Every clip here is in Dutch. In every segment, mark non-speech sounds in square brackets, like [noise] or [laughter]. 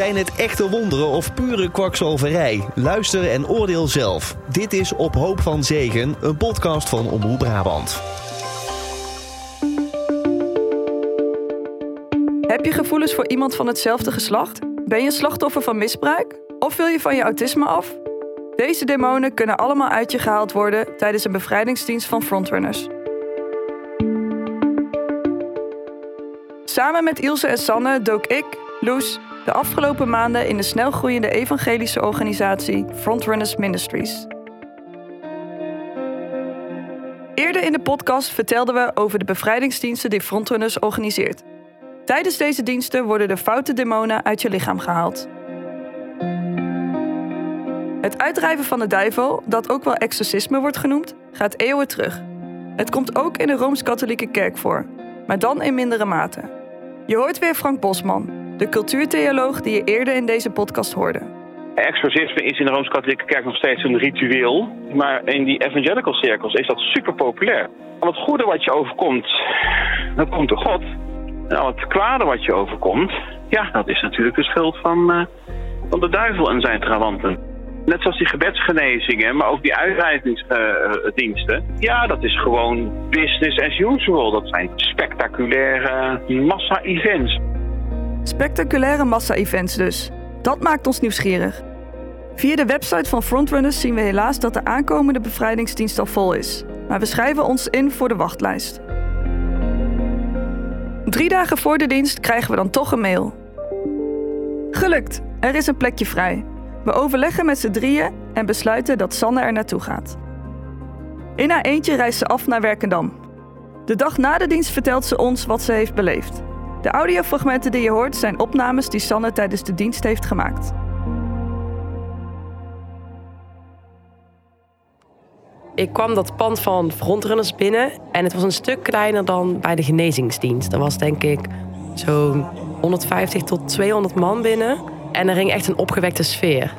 Zijn het echte wonderen of pure kwakzalverij? Luister en oordeel zelf. Dit is Op Hoop van Zegen, een podcast van Omroep Brabant. Heb je gevoelens voor iemand van hetzelfde geslacht? Ben je slachtoffer van misbruik? Of wil je van je autisme af? Deze demonen kunnen allemaal uit je gehaald worden tijdens een bevrijdingsdienst van Frontrunners. Samen met Ilse en Sanne dook ik, Loes, de afgelopen maanden in de snelgroeiende evangelische organisatie Frontrunners Ministries. Eerder in de podcast vertelden we over de bevrijdingsdiensten die Frontrunners organiseert. Tijdens deze diensten worden de foute demonen uit je lichaam gehaald. Het uitdrijven van de duivel, dat ook wel exorcisme wordt genoemd, gaat eeuwen terug. Het komt ook in de Rooms-Katholieke Kerk voor, maar dan in mindere mate. Je hoort weer Frank Bosman, de cultuurtheoloog die je eerder in deze podcast hoorde. Exorcisme is in de Rooms-Katholieke Kerk nog steeds een ritueel, maar in die evangelical cirkels is dat super populair. Al het goede wat je overkomt, dat komt door God. En al het kwade wat je overkomt, ja, dat is natuurlijk de schuld van, uh, van de duivel en zijn trawanten. Net zoals die gebedsgenezingen, maar ook die uitreidingsdiensten. ja, dat is gewoon business as usual. Dat zijn spectaculaire massa-events. Spectaculaire massa-events dus. Dat maakt ons nieuwsgierig. Via de website van Frontrunners zien we helaas dat de aankomende bevrijdingsdienst al vol is. Maar we schrijven ons in voor de wachtlijst. Drie dagen voor de dienst krijgen we dan toch een mail. Gelukt, er is een plekje vrij. We overleggen met z'n drieën en besluiten dat Sanne er naartoe gaat. In haar eentje reist ze af naar Werkendam. De dag na de dienst vertelt ze ons wat ze heeft beleefd. De audiofragmenten die je hoort zijn opnames die Sanne tijdens de dienst heeft gemaakt. Ik kwam dat pand van frontrunners binnen en het was een stuk kleiner dan bij de genezingsdienst. Er was denk ik zo'n 150 tot 200 man binnen en er ging echt een opgewekte sfeer.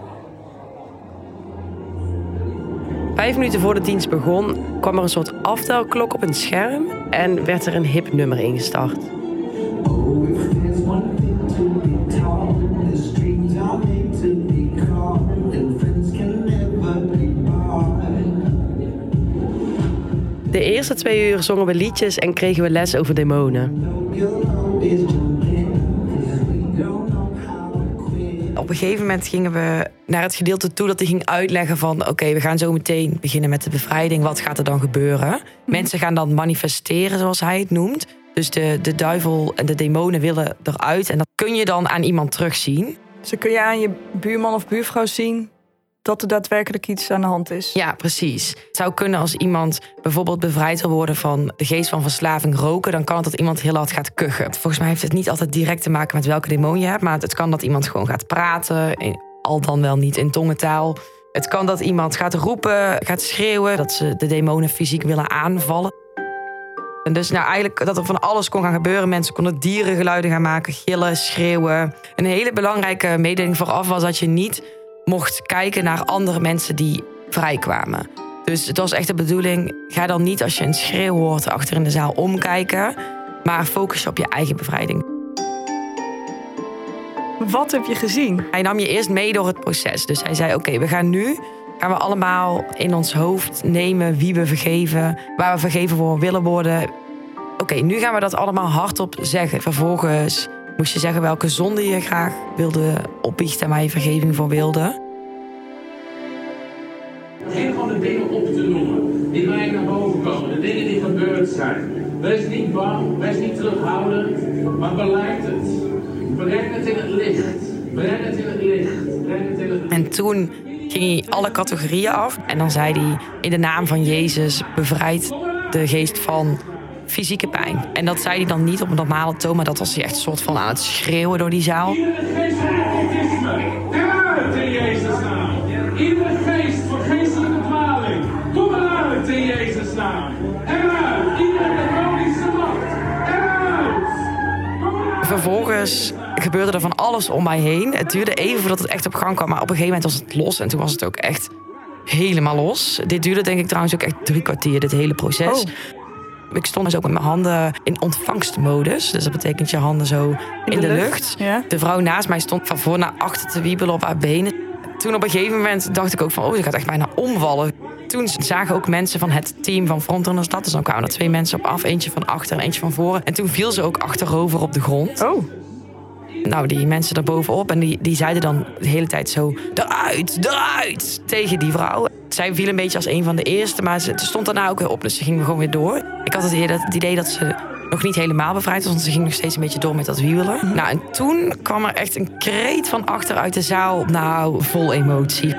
Vijf minuten voor de dienst begon kwam er een soort aftelklok op een scherm en werd er een hip nummer ingestart. De eerste twee uur zongen we liedjes en kregen we les over demonen. Op een gegeven moment gingen we naar het gedeelte toe dat hij ging uitleggen van... oké, we gaan zo meteen beginnen met de bevrijding. Wat gaat er dan gebeuren? Mensen gaan dan manifesteren, zoals hij het noemt. Dus de, de duivel en de demonen willen eruit. En dat kun je dan aan iemand terugzien. Ze kun je aan je buurman of buurvrouw zien dat er daadwerkelijk iets aan de hand is. Ja, precies. Het zou kunnen als iemand bijvoorbeeld bevrijd wil worden van de geest van verslaving roken, dan kan het dat iemand heel hard gaat kuchen. Volgens mij heeft het niet altijd direct te maken met welke demon je hebt, maar het kan dat iemand gewoon gaat praten, al dan wel niet in tongentaal. Het kan dat iemand gaat roepen, gaat schreeuwen, dat ze de demonen fysiek willen aanvallen. En dus nou, eigenlijk dat er van alles kon gaan gebeuren. Mensen konden dierengeluiden gaan maken, gillen, schreeuwen. Een hele belangrijke mededeling vooraf was dat je niet mocht kijken naar andere mensen die vrijkwamen. Dus het was echt de bedoeling, ga dan niet als je een schreeuw hoort achter in de zaal omkijken, maar focus je op je eigen bevrijding. Wat heb je gezien? Hij nam je eerst mee door het proces. Dus hij zei: Oké, we gaan nu gaan we allemaal in ons hoofd nemen wie we vergeven, waar we vergeven voor willen worden. Oké, nu gaan we dat allemaal hardop zeggen. Vervolgens moest je zeggen welke zonde je graag wilde opbiechten en waar je vergeving voor wilde. Begin van de dingen op te noemen die mij naar boven komen, de dingen die gebeurd zijn. Wees niet bang, wees niet terughoudend, maar beleid het. Breng het in het licht. Breng het in het licht. Breng het in het licht. En toen ging hij alle categorieën af. En dan zei hij in de naam van Jezus bevrijd de geest van fysieke pijn. En dat zei hij dan niet op een normale toon, maar dat was hij echt een soort van aan het schreeuwen door die zaal. Iedere geest van geestelijke dwaling, kom eruit in Jezus' naam. Eruit, iedere demonische macht, eruit. Vervolgens gebeurde er van alles om mij heen. Het duurde even voordat het echt op gang kwam, maar op een gegeven moment was het los en toen was het ook echt helemaal los. Dit duurde denk ik trouwens ook echt drie kwartier, dit hele proces. Oh. Ik stond dus ook met mijn handen in ontvangstmodus. Dus dat betekent je handen zo in, de, lucht. Ja. De vrouw naast mij stond van voor naar achter te wiebelen op haar benen. Toen op een gegeven moment dacht ik ook van... oh, ze gaat echt bijna omvallen. Toen zagen ook mensen van het team van Frontrunners dat. Dus dan kwamen er twee mensen op af. Eentje van achter en eentje van voren. En toen viel ze ook achterover op de grond. Oh, Nou, die mensen daarbovenop. En die, die zeiden dan de hele tijd zo... Eruit, eruit! Tegen die vrouw. Zij viel een beetje als een van de eerste. Maar ze, stond daarna ook weer op. Dus ze ging gewoon weer door. Ik had het, idee dat- ze nog niet helemaal bevrijd was. Want ze ging nog steeds een beetje door met dat wiebelen. Nou, en toen kwam er echt een kreet van achter uit de zaal. Nou, vol emotie.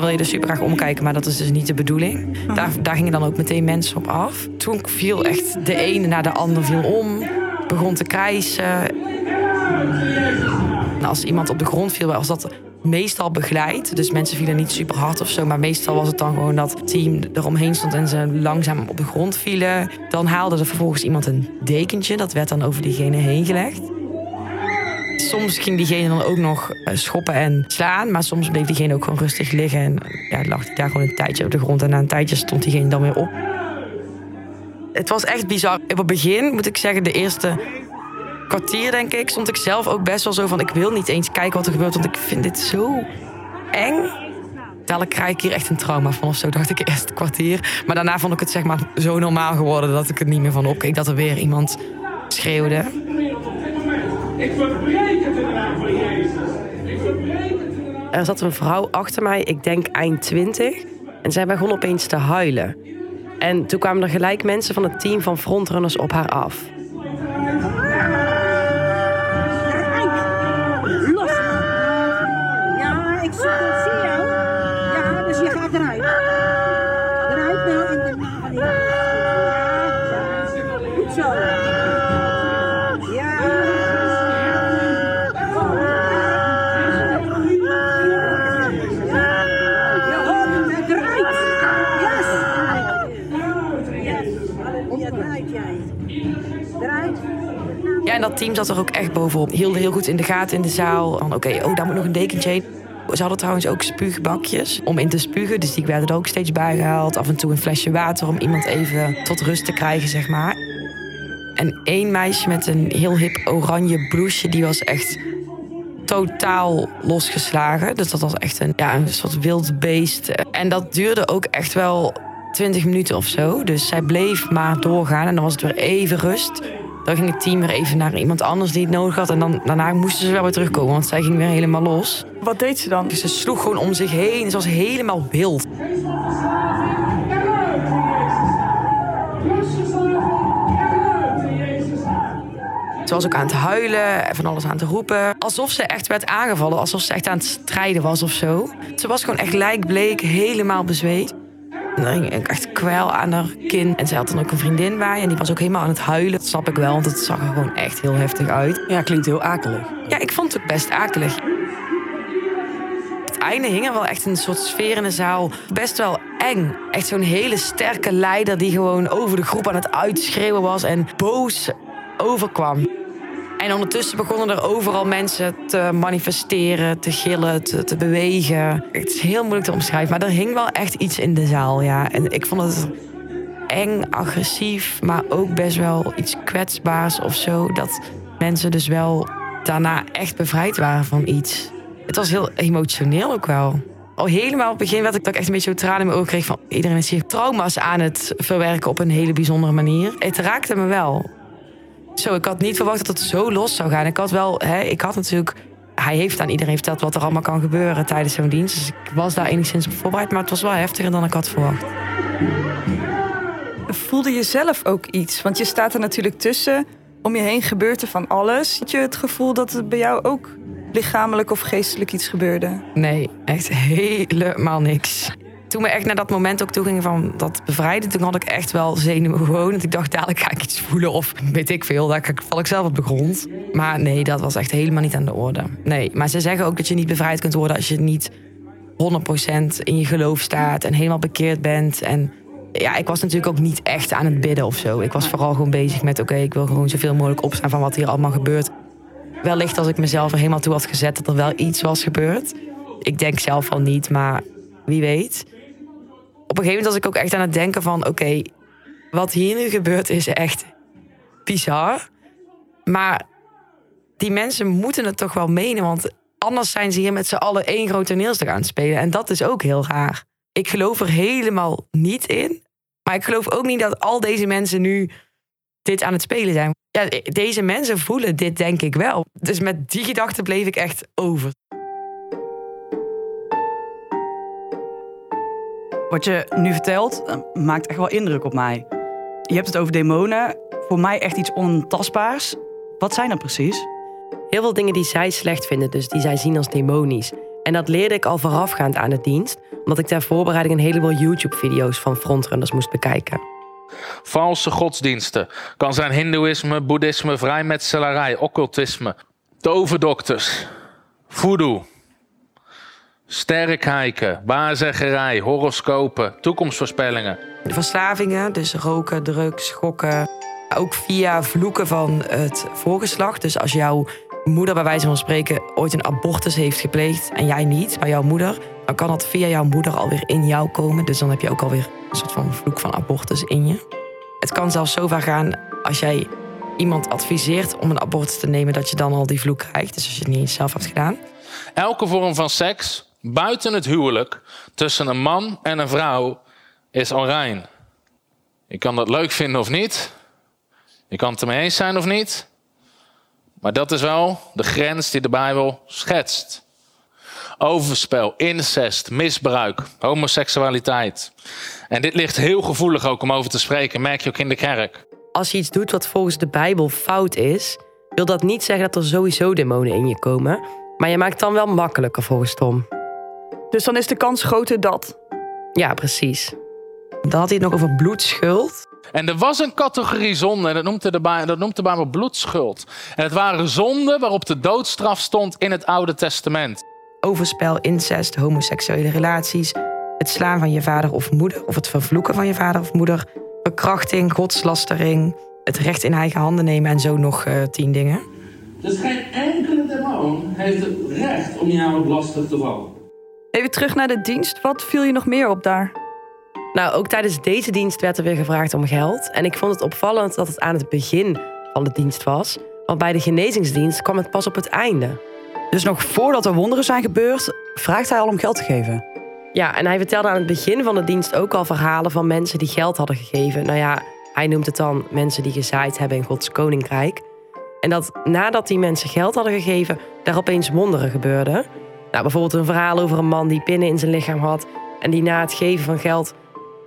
Dan wil je dus super graag omkijken, maar dat is dus niet de bedoeling. Daar, daar gingen dan ook meteen mensen op af. Toen viel echt de ene na de ander viel om. Begon te krijsen. Nou, als iemand op de grond viel, was dat meestal begeleid. Dus mensen vielen niet super hard of zo. Maar meestal was het dan gewoon dat het team eromheen stond en ze langzaam op de grond vielen. Dan haalde er vervolgens iemand een dekentje. Dat werd dan over diegene heen gelegd. Soms ging diegene dan ook nog eh, schoppen en slaan. Maar soms bleef diegene ook gewoon rustig liggen. En ja, lag hij daar gewoon een tijdje op de grond. En na een tijdje stond diegene dan weer op. Het was echt bizar. Op het begin, moet ik zeggen, de eerste kwartier, denk ik, stond ik zelf ook best wel zo van... ik wil niet eens kijken wat er gebeurt, want ik vind dit zo eng. Dadelijk krijg ik hier echt een trauma van of zo, dacht ik [laughs] eerst een kwartier. Maar daarna vond ik het zeg maar zo normaal geworden... dat ik er niet meer van opkeek dat er weer iemand schreeuwde. Ik verbreek het in de naam van Jezus. Ik verbreek het in de naam Er zat een vrouw achter mij, ik denk eind 20. En zij begon opeens te huilen. En toen kwamen er gelijk mensen van het team van frontrunners op haar af. Team zat er ook echt bovenop. Hielden heel goed in de gaten in de zaal. Oké, oh, daar moet nog een dekentje heen. Ze hadden trouwens ook spuugbakjes om in te spugen. Dus die werden er ook steeds bijgehaald. Af en toe een flesje water om iemand even tot rust te krijgen, zeg maar. En één meisje met een heel hip oranje blouseje... die was echt totaal losgeslagen. Dus dat was echt een, ja, een soort wild beest. En dat duurde ook echt wel 20 minuten of zo. Dus zij bleef maar doorgaan. En dan was het weer even rust. Dan ging het team weer even naar iemand anders die het nodig had. En dan, daarna moesten ze wel weer terugkomen, want zij ging weer helemaal los. wat deed ze dan? Ze sloeg gewoon om zich heen. Ze was helemaal wild. Ze was ook aan het huilen en van alles aan te roepen. Alsof ze echt werd aangevallen. Alsof ze echt aan het strijden was of zo. Ze was gewoon echt lijkbleek, helemaal bezweet. Er ging echt kwel aan haar kin. En ze had dan ook een vriendin bij. En die was ook helemaal aan het huilen. Dat snap ik wel, want het zag er gewoon echt heel heftig uit. Ja, klinkt heel akelig. Ja, ik vond het ook best akelig. Het einde hing er wel echt een soort sfeer in de zaal. Best wel eng. Echt zo'n hele sterke leider die gewoon over de groep aan het uitschreeuwen was en boos overkwam. En ondertussen begonnen er overal mensen te manifesteren, te gillen, te, bewegen. Het is heel moeilijk te omschrijven, maar er hing wel echt iets in de zaal, ja. En ik vond het eng, agressief, maar ook best wel iets kwetsbaars of zo. Dat mensen dus wel daarna echt bevrijd waren van iets. Het was heel emotioneel ook wel. Al helemaal op het begin werd ik dat echt een beetje tranen in mijn ogen kreeg van iedereen is hier trauma's aan het verwerken op een hele bijzondere manier. Het raakte me wel. Zo, ik had niet verwacht dat het zo los zou gaan. Ik had wel, hè, ik had natuurlijk. Hij heeft aan iedereen verteld wat er allemaal kan gebeuren tijdens zo'n dienst. Dus ik was daar enigszins op voorbereid, maar het was wel heftiger dan ik had verwacht. Voelde je zelf ook iets? Want je staat er natuurlijk tussen. Om je heen gebeurt er van alles. Had je het gevoel dat het bij jou ook lichamelijk of geestelijk iets gebeurde? Nee, echt [laughs] helemaal niks. Toen we echt naar dat moment ook toe gingen van dat bevrijden, toen had ik echt wel zenuwen gewoon. Want ik dacht, dadelijk ga ik iets voelen of weet ik veel, daar val ik zelf op de grond. Maar nee, dat was echt helemaal niet aan de orde. Nee, maar ze zeggen ook dat je niet bevrijd kunt worden als je niet 100% in je geloof staat en helemaal bekeerd bent. En ja, ik was natuurlijk ook niet echt aan het bidden of zo. Ik was vooral gewoon bezig met, oké, ik wil gewoon zoveel mogelijk opstaan van wat hier allemaal gebeurt. Wellicht als ik mezelf er helemaal toe had gezet dat er wel iets was gebeurd. Ik denk zelf al niet, maar wie weet. Op een gegeven moment was ik ook echt aan het denken van... oké, wat hier nu gebeurt is echt bizar. Maar die mensen moeten het toch wel menen. Want anders zijn ze hier met z'n allen één groot toneelstuk aan het spelen. En dat is ook heel raar. Ik geloof er helemaal niet in. Maar ik geloof ook niet dat al deze mensen nu dit aan het spelen zijn. Ja, deze mensen voelen dit denk ik wel. Dus met die gedachte bleef ik echt over. Wat je nu vertelt eh, maakt echt wel indruk op mij. Je hebt het over demonen. Voor mij echt iets ontastbaars. Wat zijn dat precies? Heel veel dingen die zij slecht vinden, dus die zij zien als demonisch. En dat leerde ik al voorafgaand aan de dienst, omdat ik ter voorbereiding een heleboel YouTube-video's van frontrunners moest bekijken. Valse godsdiensten kan zijn hindoeïsme, boeddhisme, vrijmetselarij, occultisme, toverdokters, voodoo, sterrenkijken, waarzeggerij, horoscopen, toekomstvoorspellingen. De verslavingen, dus roken, drugs, gokken. Ook via vloeken van het voorgeslacht. Dus als jouw moeder bij wijze van spreken ooit een abortus heeft gepleegd en jij niet, maar jouw moeder, dan kan dat via jouw moeder alweer in jou komen. Dus dan heb je ook alweer een soort van vloek van abortus in je. Het kan zelfs zo ver gaan als jij iemand adviseert om een abortus te nemen, dat je dan al die vloek krijgt. Dus als je het niet zelf hebt gedaan. Elke vorm van seks buiten het huwelijk tussen een man en een vrouw is onrein. Je kan dat leuk vinden of niet. Je kan het ermee eens zijn of niet. Maar dat is wel de grens die de Bijbel schetst. Overspel, incest, misbruik, homoseksualiteit. En dit ligt heel gevoelig ook om over te spreken, merk je ook in de kerk. Als je iets doet wat volgens de Bijbel fout is, wil dat niet zeggen dat er sowieso demonen in je komen. Maar je maakt het dan wel makkelijker volgens Tom. Dus dan is de kans groter dat. Ja, precies. Dan had hij het nog over bloedschuld. En er was een categorie zonde, en dat noemt de, Bij- dat noemt de Bijbel bloedschuld. En het waren zonden waarop de doodstraf stond in het Oude Testament. Overspel, incest, homoseksuele relaties. Het slaan van je vader of moeder. Of het vervloeken van je vader of moeder. Verkrachting, godslastering. Het recht in eigen handen nemen en zo nog eh, tien dingen. Dus geen enkele demon heeft het recht om jou lastig te vallen. Even terug naar de dienst. Wat viel je nog meer op daar? Nou, ook tijdens deze dienst werd er weer gevraagd om geld. En ik vond het opvallend dat het aan het begin van de dienst was. Want bij de genezingsdienst kwam het pas op het einde. Dus nog voordat er wonderen zijn gebeurd, vraagt hij al om geld te geven. Ja, en hij vertelde aan het begin van de dienst ook al verhalen van mensen die geld hadden gegeven. Nou ja, hij noemt het dan mensen die gezaaid hebben in Gods koninkrijk. En dat nadat die mensen geld hadden gegeven, daar opeens wonderen gebeurden. Nou, bijvoorbeeld een verhaal over een man die pinnen in zijn lichaam had en die na het geven van geld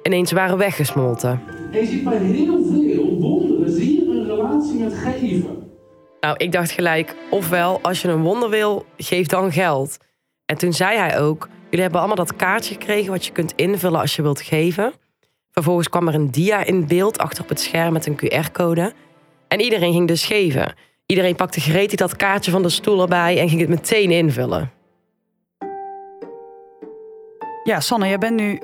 ineens waren weggesmolten. En je ziet bij heel veel wonderen, zie je een relatie met geven. Nou, ik dacht gelijk, ofwel als je een wonder wil, geef dan geld. En toen zei hij ook, jullie hebben allemaal dat kaartje gekregen wat je kunt invullen als je wilt geven. Vervolgens kwam er een dia in beeld achter op het scherm met een QR-code. En iedereen ging dus geven. Iedereen pakte gretig dat kaartje van de stoel erbij en ging het meteen invullen. Ja, Sanne, jij bent nu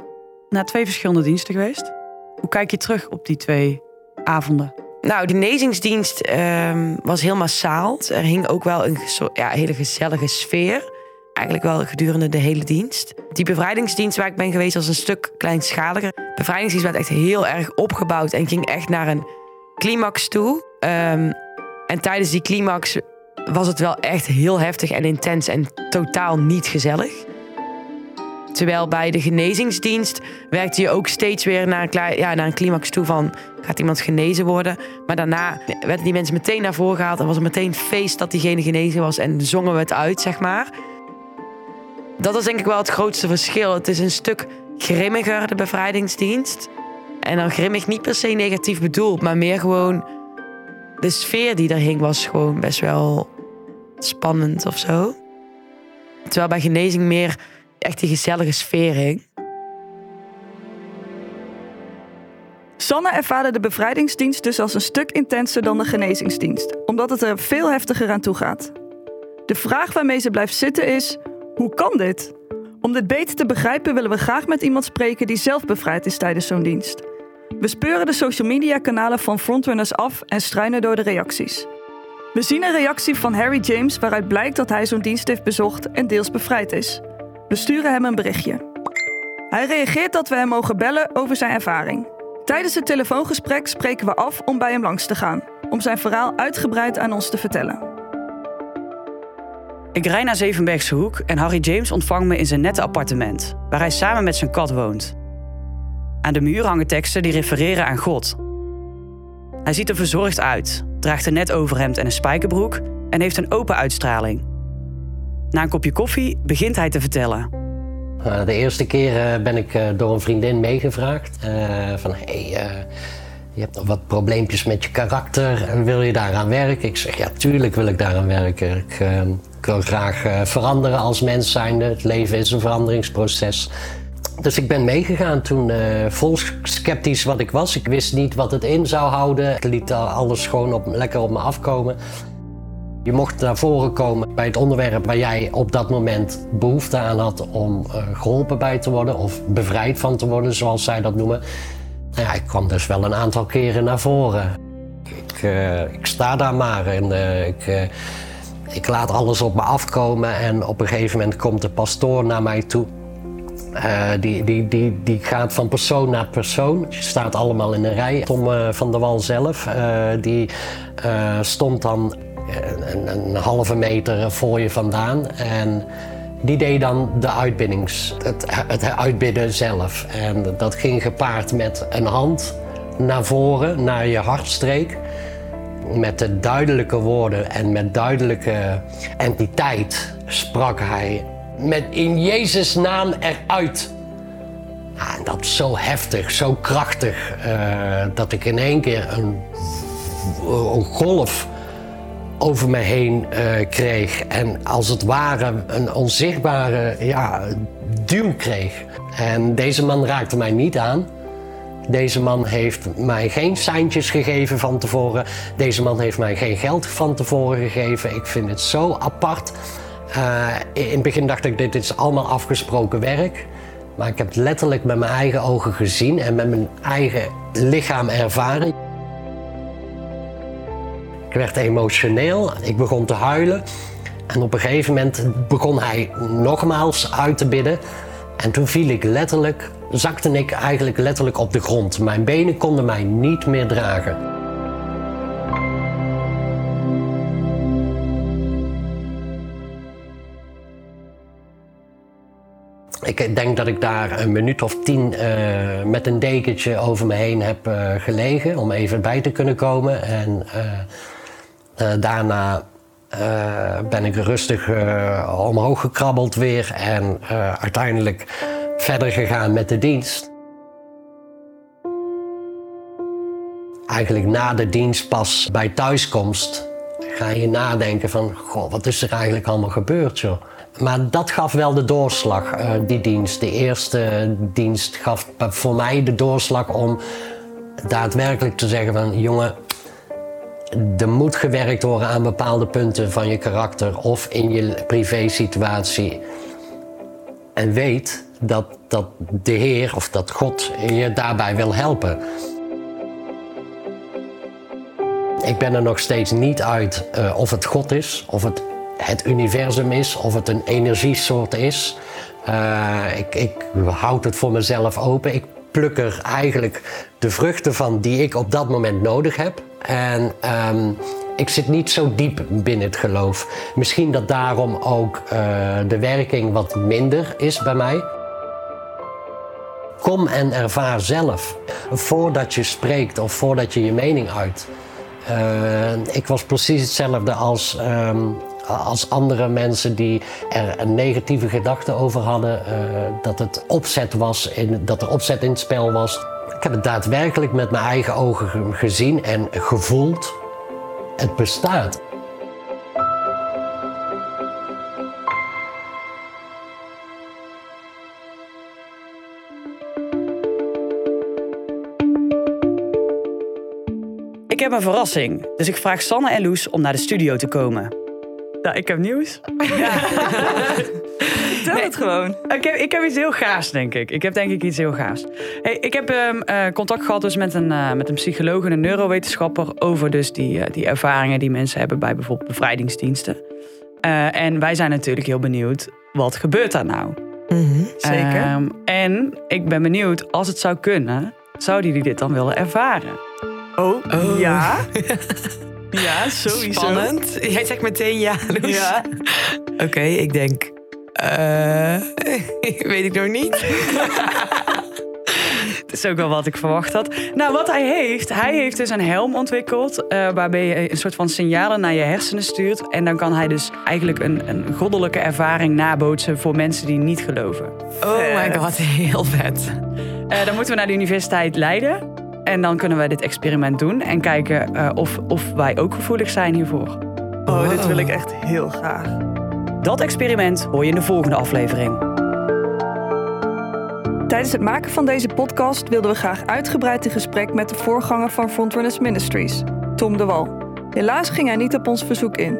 naar twee verschillende diensten geweest. Hoe kijk je terug op die twee avonden? Nou, de genezingsdienst ehm, was heel massaal. Er hing ook wel een ja, hele gezellige sfeer. Eigenlijk wel gedurende de hele dienst. Die bevrijdingsdienst waar ik ben geweest was een stuk kleinschaliger. De bevrijdingsdienst werd echt heel erg opgebouwd en ging echt naar een climax toe. Ehm, en tijdens die climax was het wel echt heel heftig en intens en totaal niet gezellig. Terwijl bij de genezingsdienst werkte je ook steeds weer naar een, klein, ja, naar een climax toe van gaat iemand genezen worden. Maar daarna werden die mensen meteen naar voren gehaald en was er meteen feest dat diegene genezen was en zongen we het uit, zeg maar. Dat is denk ik wel het grootste verschil. Het is een stuk grimmiger, de bevrijdingsdienst. En dan grimmig niet per se negatief bedoeld, maar meer gewoon de sfeer die er hing was gewoon best wel spannend of zo. Terwijl bij genezing meer echt die gezellige sfeer hing. Sanne ervaarde de bevrijdingsdienst dus als een stuk intenser dan de genezingsdienst, omdat het er veel heftiger aan toe gaat. De vraag waarmee ze blijft zitten is: hoe kan dit? Om dit beter te begrijpen willen we graag met iemand spreken die zelf bevrijd is tijdens zo'n dienst. We speuren de social media kanalen van frontrunners af en struinen door de reacties. We zien een reactie van Harry James waaruit blijkt dat hij zo'n dienst heeft bezocht en deels bevrijd is. We sturen hem een berichtje. Hij reageert dat we hem mogen bellen over zijn ervaring. Tijdens het telefoongesprek spreken we af om bij hem langs te gaan, om zijn verhaal uitgebreid aan ons te vertellen. Ik rij naar Zevenbergse Hoek en Harry James ontvangt me in zijn nette appartement, waar hij samen met zijn kat woont. Aan de muur hangen teksten die refereren aan God. Hij ziet er verzorgd uit, draagt een net overhemd en een spijkerbroek en heeft een open uitstraling. Na een kopje koffie begint hij te vertellen. Uh, de eerste keer uh, ben ik uh, door een vriendin meegevraagd. van hé, hey, je hebt nog wat probleempjes met je karakter en wil je daaraan werken? Ik zeg ja, tuurlijk wil ik daaraan werken. Ik, ik wil graag veranderen als mens zijnde. Het leven is een veranderingsproces. Dus ik ben meegegaan toen vol sceptisch wat ik was. Ik wist niet wat het in zou houden. Ik liet alles gewoon op, lekker op me afkomen. Je mocht naar voren komen bij het onderwerp waar jij op dat moment behoefte aan had om uh, geholpen bij te worden of bevrijd van te worden, zoals zij dat noemen. Nou ja, ik kwam dus wel een aantal keren naar voren. Ik, uh, ik sta daar maar en uh, ik, ik laat alles op me afkomen en op een gegeven moment komt de pastoor naar mij toe. die, die, die, die gaat van persoon naar persoon. Je staat allemaal in een rij. Tom van der Wal zelf, die stond dan een, een, halve meter voor je vandaan. En die deed dan de uitbiddings, het, het uitbidden zelf. En dat ging gepaard met een hand naar voren, naar je hartstreek. Met de duidelijke woorden en met duidelijke entiteit sprak hij met in Jezus' naam eruit. Ja, en dat zo heftig, zo krachtig, uh, dat ik in één keer een golf over me heen uh, kreeg. En als het ware een onzichtbare ja, duw kreeg. En deze man raakte mij niet aan. Deze man heeft mij geen seintjes gegeven van tevoren. Deze man heeft mij geen geld van tevoren gegeven. Ik vind het zo apart. Uh, in het begin dacht ik, dit is allemaal afgesproken werk. Maar ik heb het letterlijk met mijn eigen ogen gezien en met mijn eigen lichaam ervaren. Ik werd emotioneel, ik begon te huilen. En op een gegeven moment begon hij nogmaals uit te bidden. En toen viel ik letterlijk, zakte ik eigenlijk letterlijk op de grond. Mijn benen konden mij niet meer dragen. Ik denk dat ik daar een minuut of tien uh, met een dekentje over me heen heb uh, gelegen om even bij te kunnen komen. En uh, daarna ben ik rustig omhoog gekrabbeld weer en uiteindelijk verder gegaan met de dienst. Eigenlijk na de dienst pas bij thuiskomst ga je nadenken van, goh, wat is er eigenlijk allemaal gebeurd joh. Maar dat gaf wel de doorslag, die dienst. De eerste dienst gaf voor mij de doorslag om daadwerkelijk te zeggen van... jongen, er moet gewerkt worden aan bepaalde punten van je karakter of in je privésituatie. En weet dat, dat de Heer of dat God je daarbij wil helpen. Ik ben er nog steeds niet uit uh, of het God is, of het het universum is, of het een energiesoort is. Uh, ik, ik houd het voor mezelf open. Ik pluk er eigenlijk de vruchten van die ik op dat moment nodig heb. En um, ik zit niet zo diep binnen het geloof. Misschien dat daarom ook uh, de werking wat minder is bij mij. Kom en ervaar zelf voordat je spreekt of voordat je je mening uit. Uh, ik was precies hetzelfde als um, als andere mensen die er een negatieve gedachte over hadden, uh, dat het opzet was, in, dat er opzet in het spel was. Ik heb het daadwerkelijk met mijn eigen ogen gezien en gevoeld. Het bestaat. Ik heb een verrassing, dus ik vraag Sanne en Loes om naar de studio te komen. Nou, ik heb nieuws. Ja. [laughs] Nee, het gewoon. Ik heb, ik heb iets heel gaafs, denk ik. Ik heb denk ik iets heel gaafs. Hey, ik heb um, uh, contact gehad dus met, een, uh, met een psycholoog en een neurowetenschapper... over dus die, uh, die ervaringen die mensen hebben bij bijvoorbeeld bevrijdingsdiensten. en wij zijn natuurlijk heel benieuwd, wat gebeurt daar nou? Zeker. Ehm, en ik ben benieuwd, als het zou kunnen, zouden jullie dit dan willen ervaren? Oh, ja. [laughs] ja, sowieso. Spannend. Jij zegt meteen ja. Ja. Oké, ik denk. eh, [laughs] weet ik nog niet. [laughs] Het is ook wel wat ik verwacht had. Nou, wat hij heeft, hij heeft dus een helm ontwikkeld... eh, waarbij je een soort van signalen naar je hersenen stuurt. En dan kan hij dus eigenlijk een, een goddelijke ervaring nabootsen... voor mensen die niet geloven. Oh my god, [laughs] heel vet. Eh, dan moeten we naar de Universiteit Leiden. En dan kunnen wij dit experiment doen en kijken eh, of, of wij ook gevoelig zijn hiervoor. Oh, dit wil ik echt heel graag. Dat experiment hoor je in de volgende aflevering. Tijdens het maken van deze podcast wilden we graag uitgebreid in gesprek met de voorganger van Frontrunners Ministries, Tom de Wal. Helaas ging hij niet op ons verzoek in.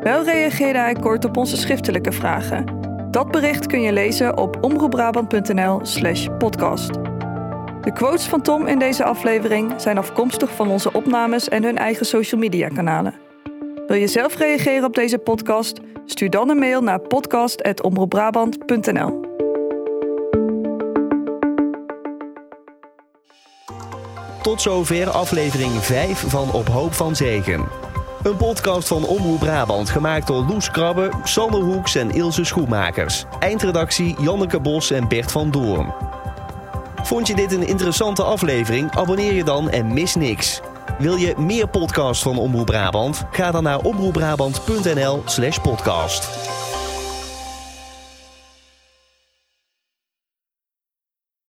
Wel reageerde hij kort op onze schriftelijke vragen. Dat bericht kun je lezen op omroepbrabant.nl/slash podcast. De quotes van Tom in deze aflevering zijn afkomstig van onze opnames en hun eigen social media kanalen. Wil je zelf reageren op deze podcast? Stuur dan een mail naar podcast.omroepbrabant.nl. Tot zover aflevering 5 van Op Hoop van Zegen. Een podcast van Omroep Brabant gemaakt door Loes Krabbe, Sander Hoeks en Ilse Schoenmakers. Eindredactie Janneke Bos en Bert van Doorn. Vond je dit een interessante aflevering? Abonneer je dan en mis niks. Wil je meer podcasts van Omroep Brabant? Ga dan naar omroepbrabant.nl slash podcast.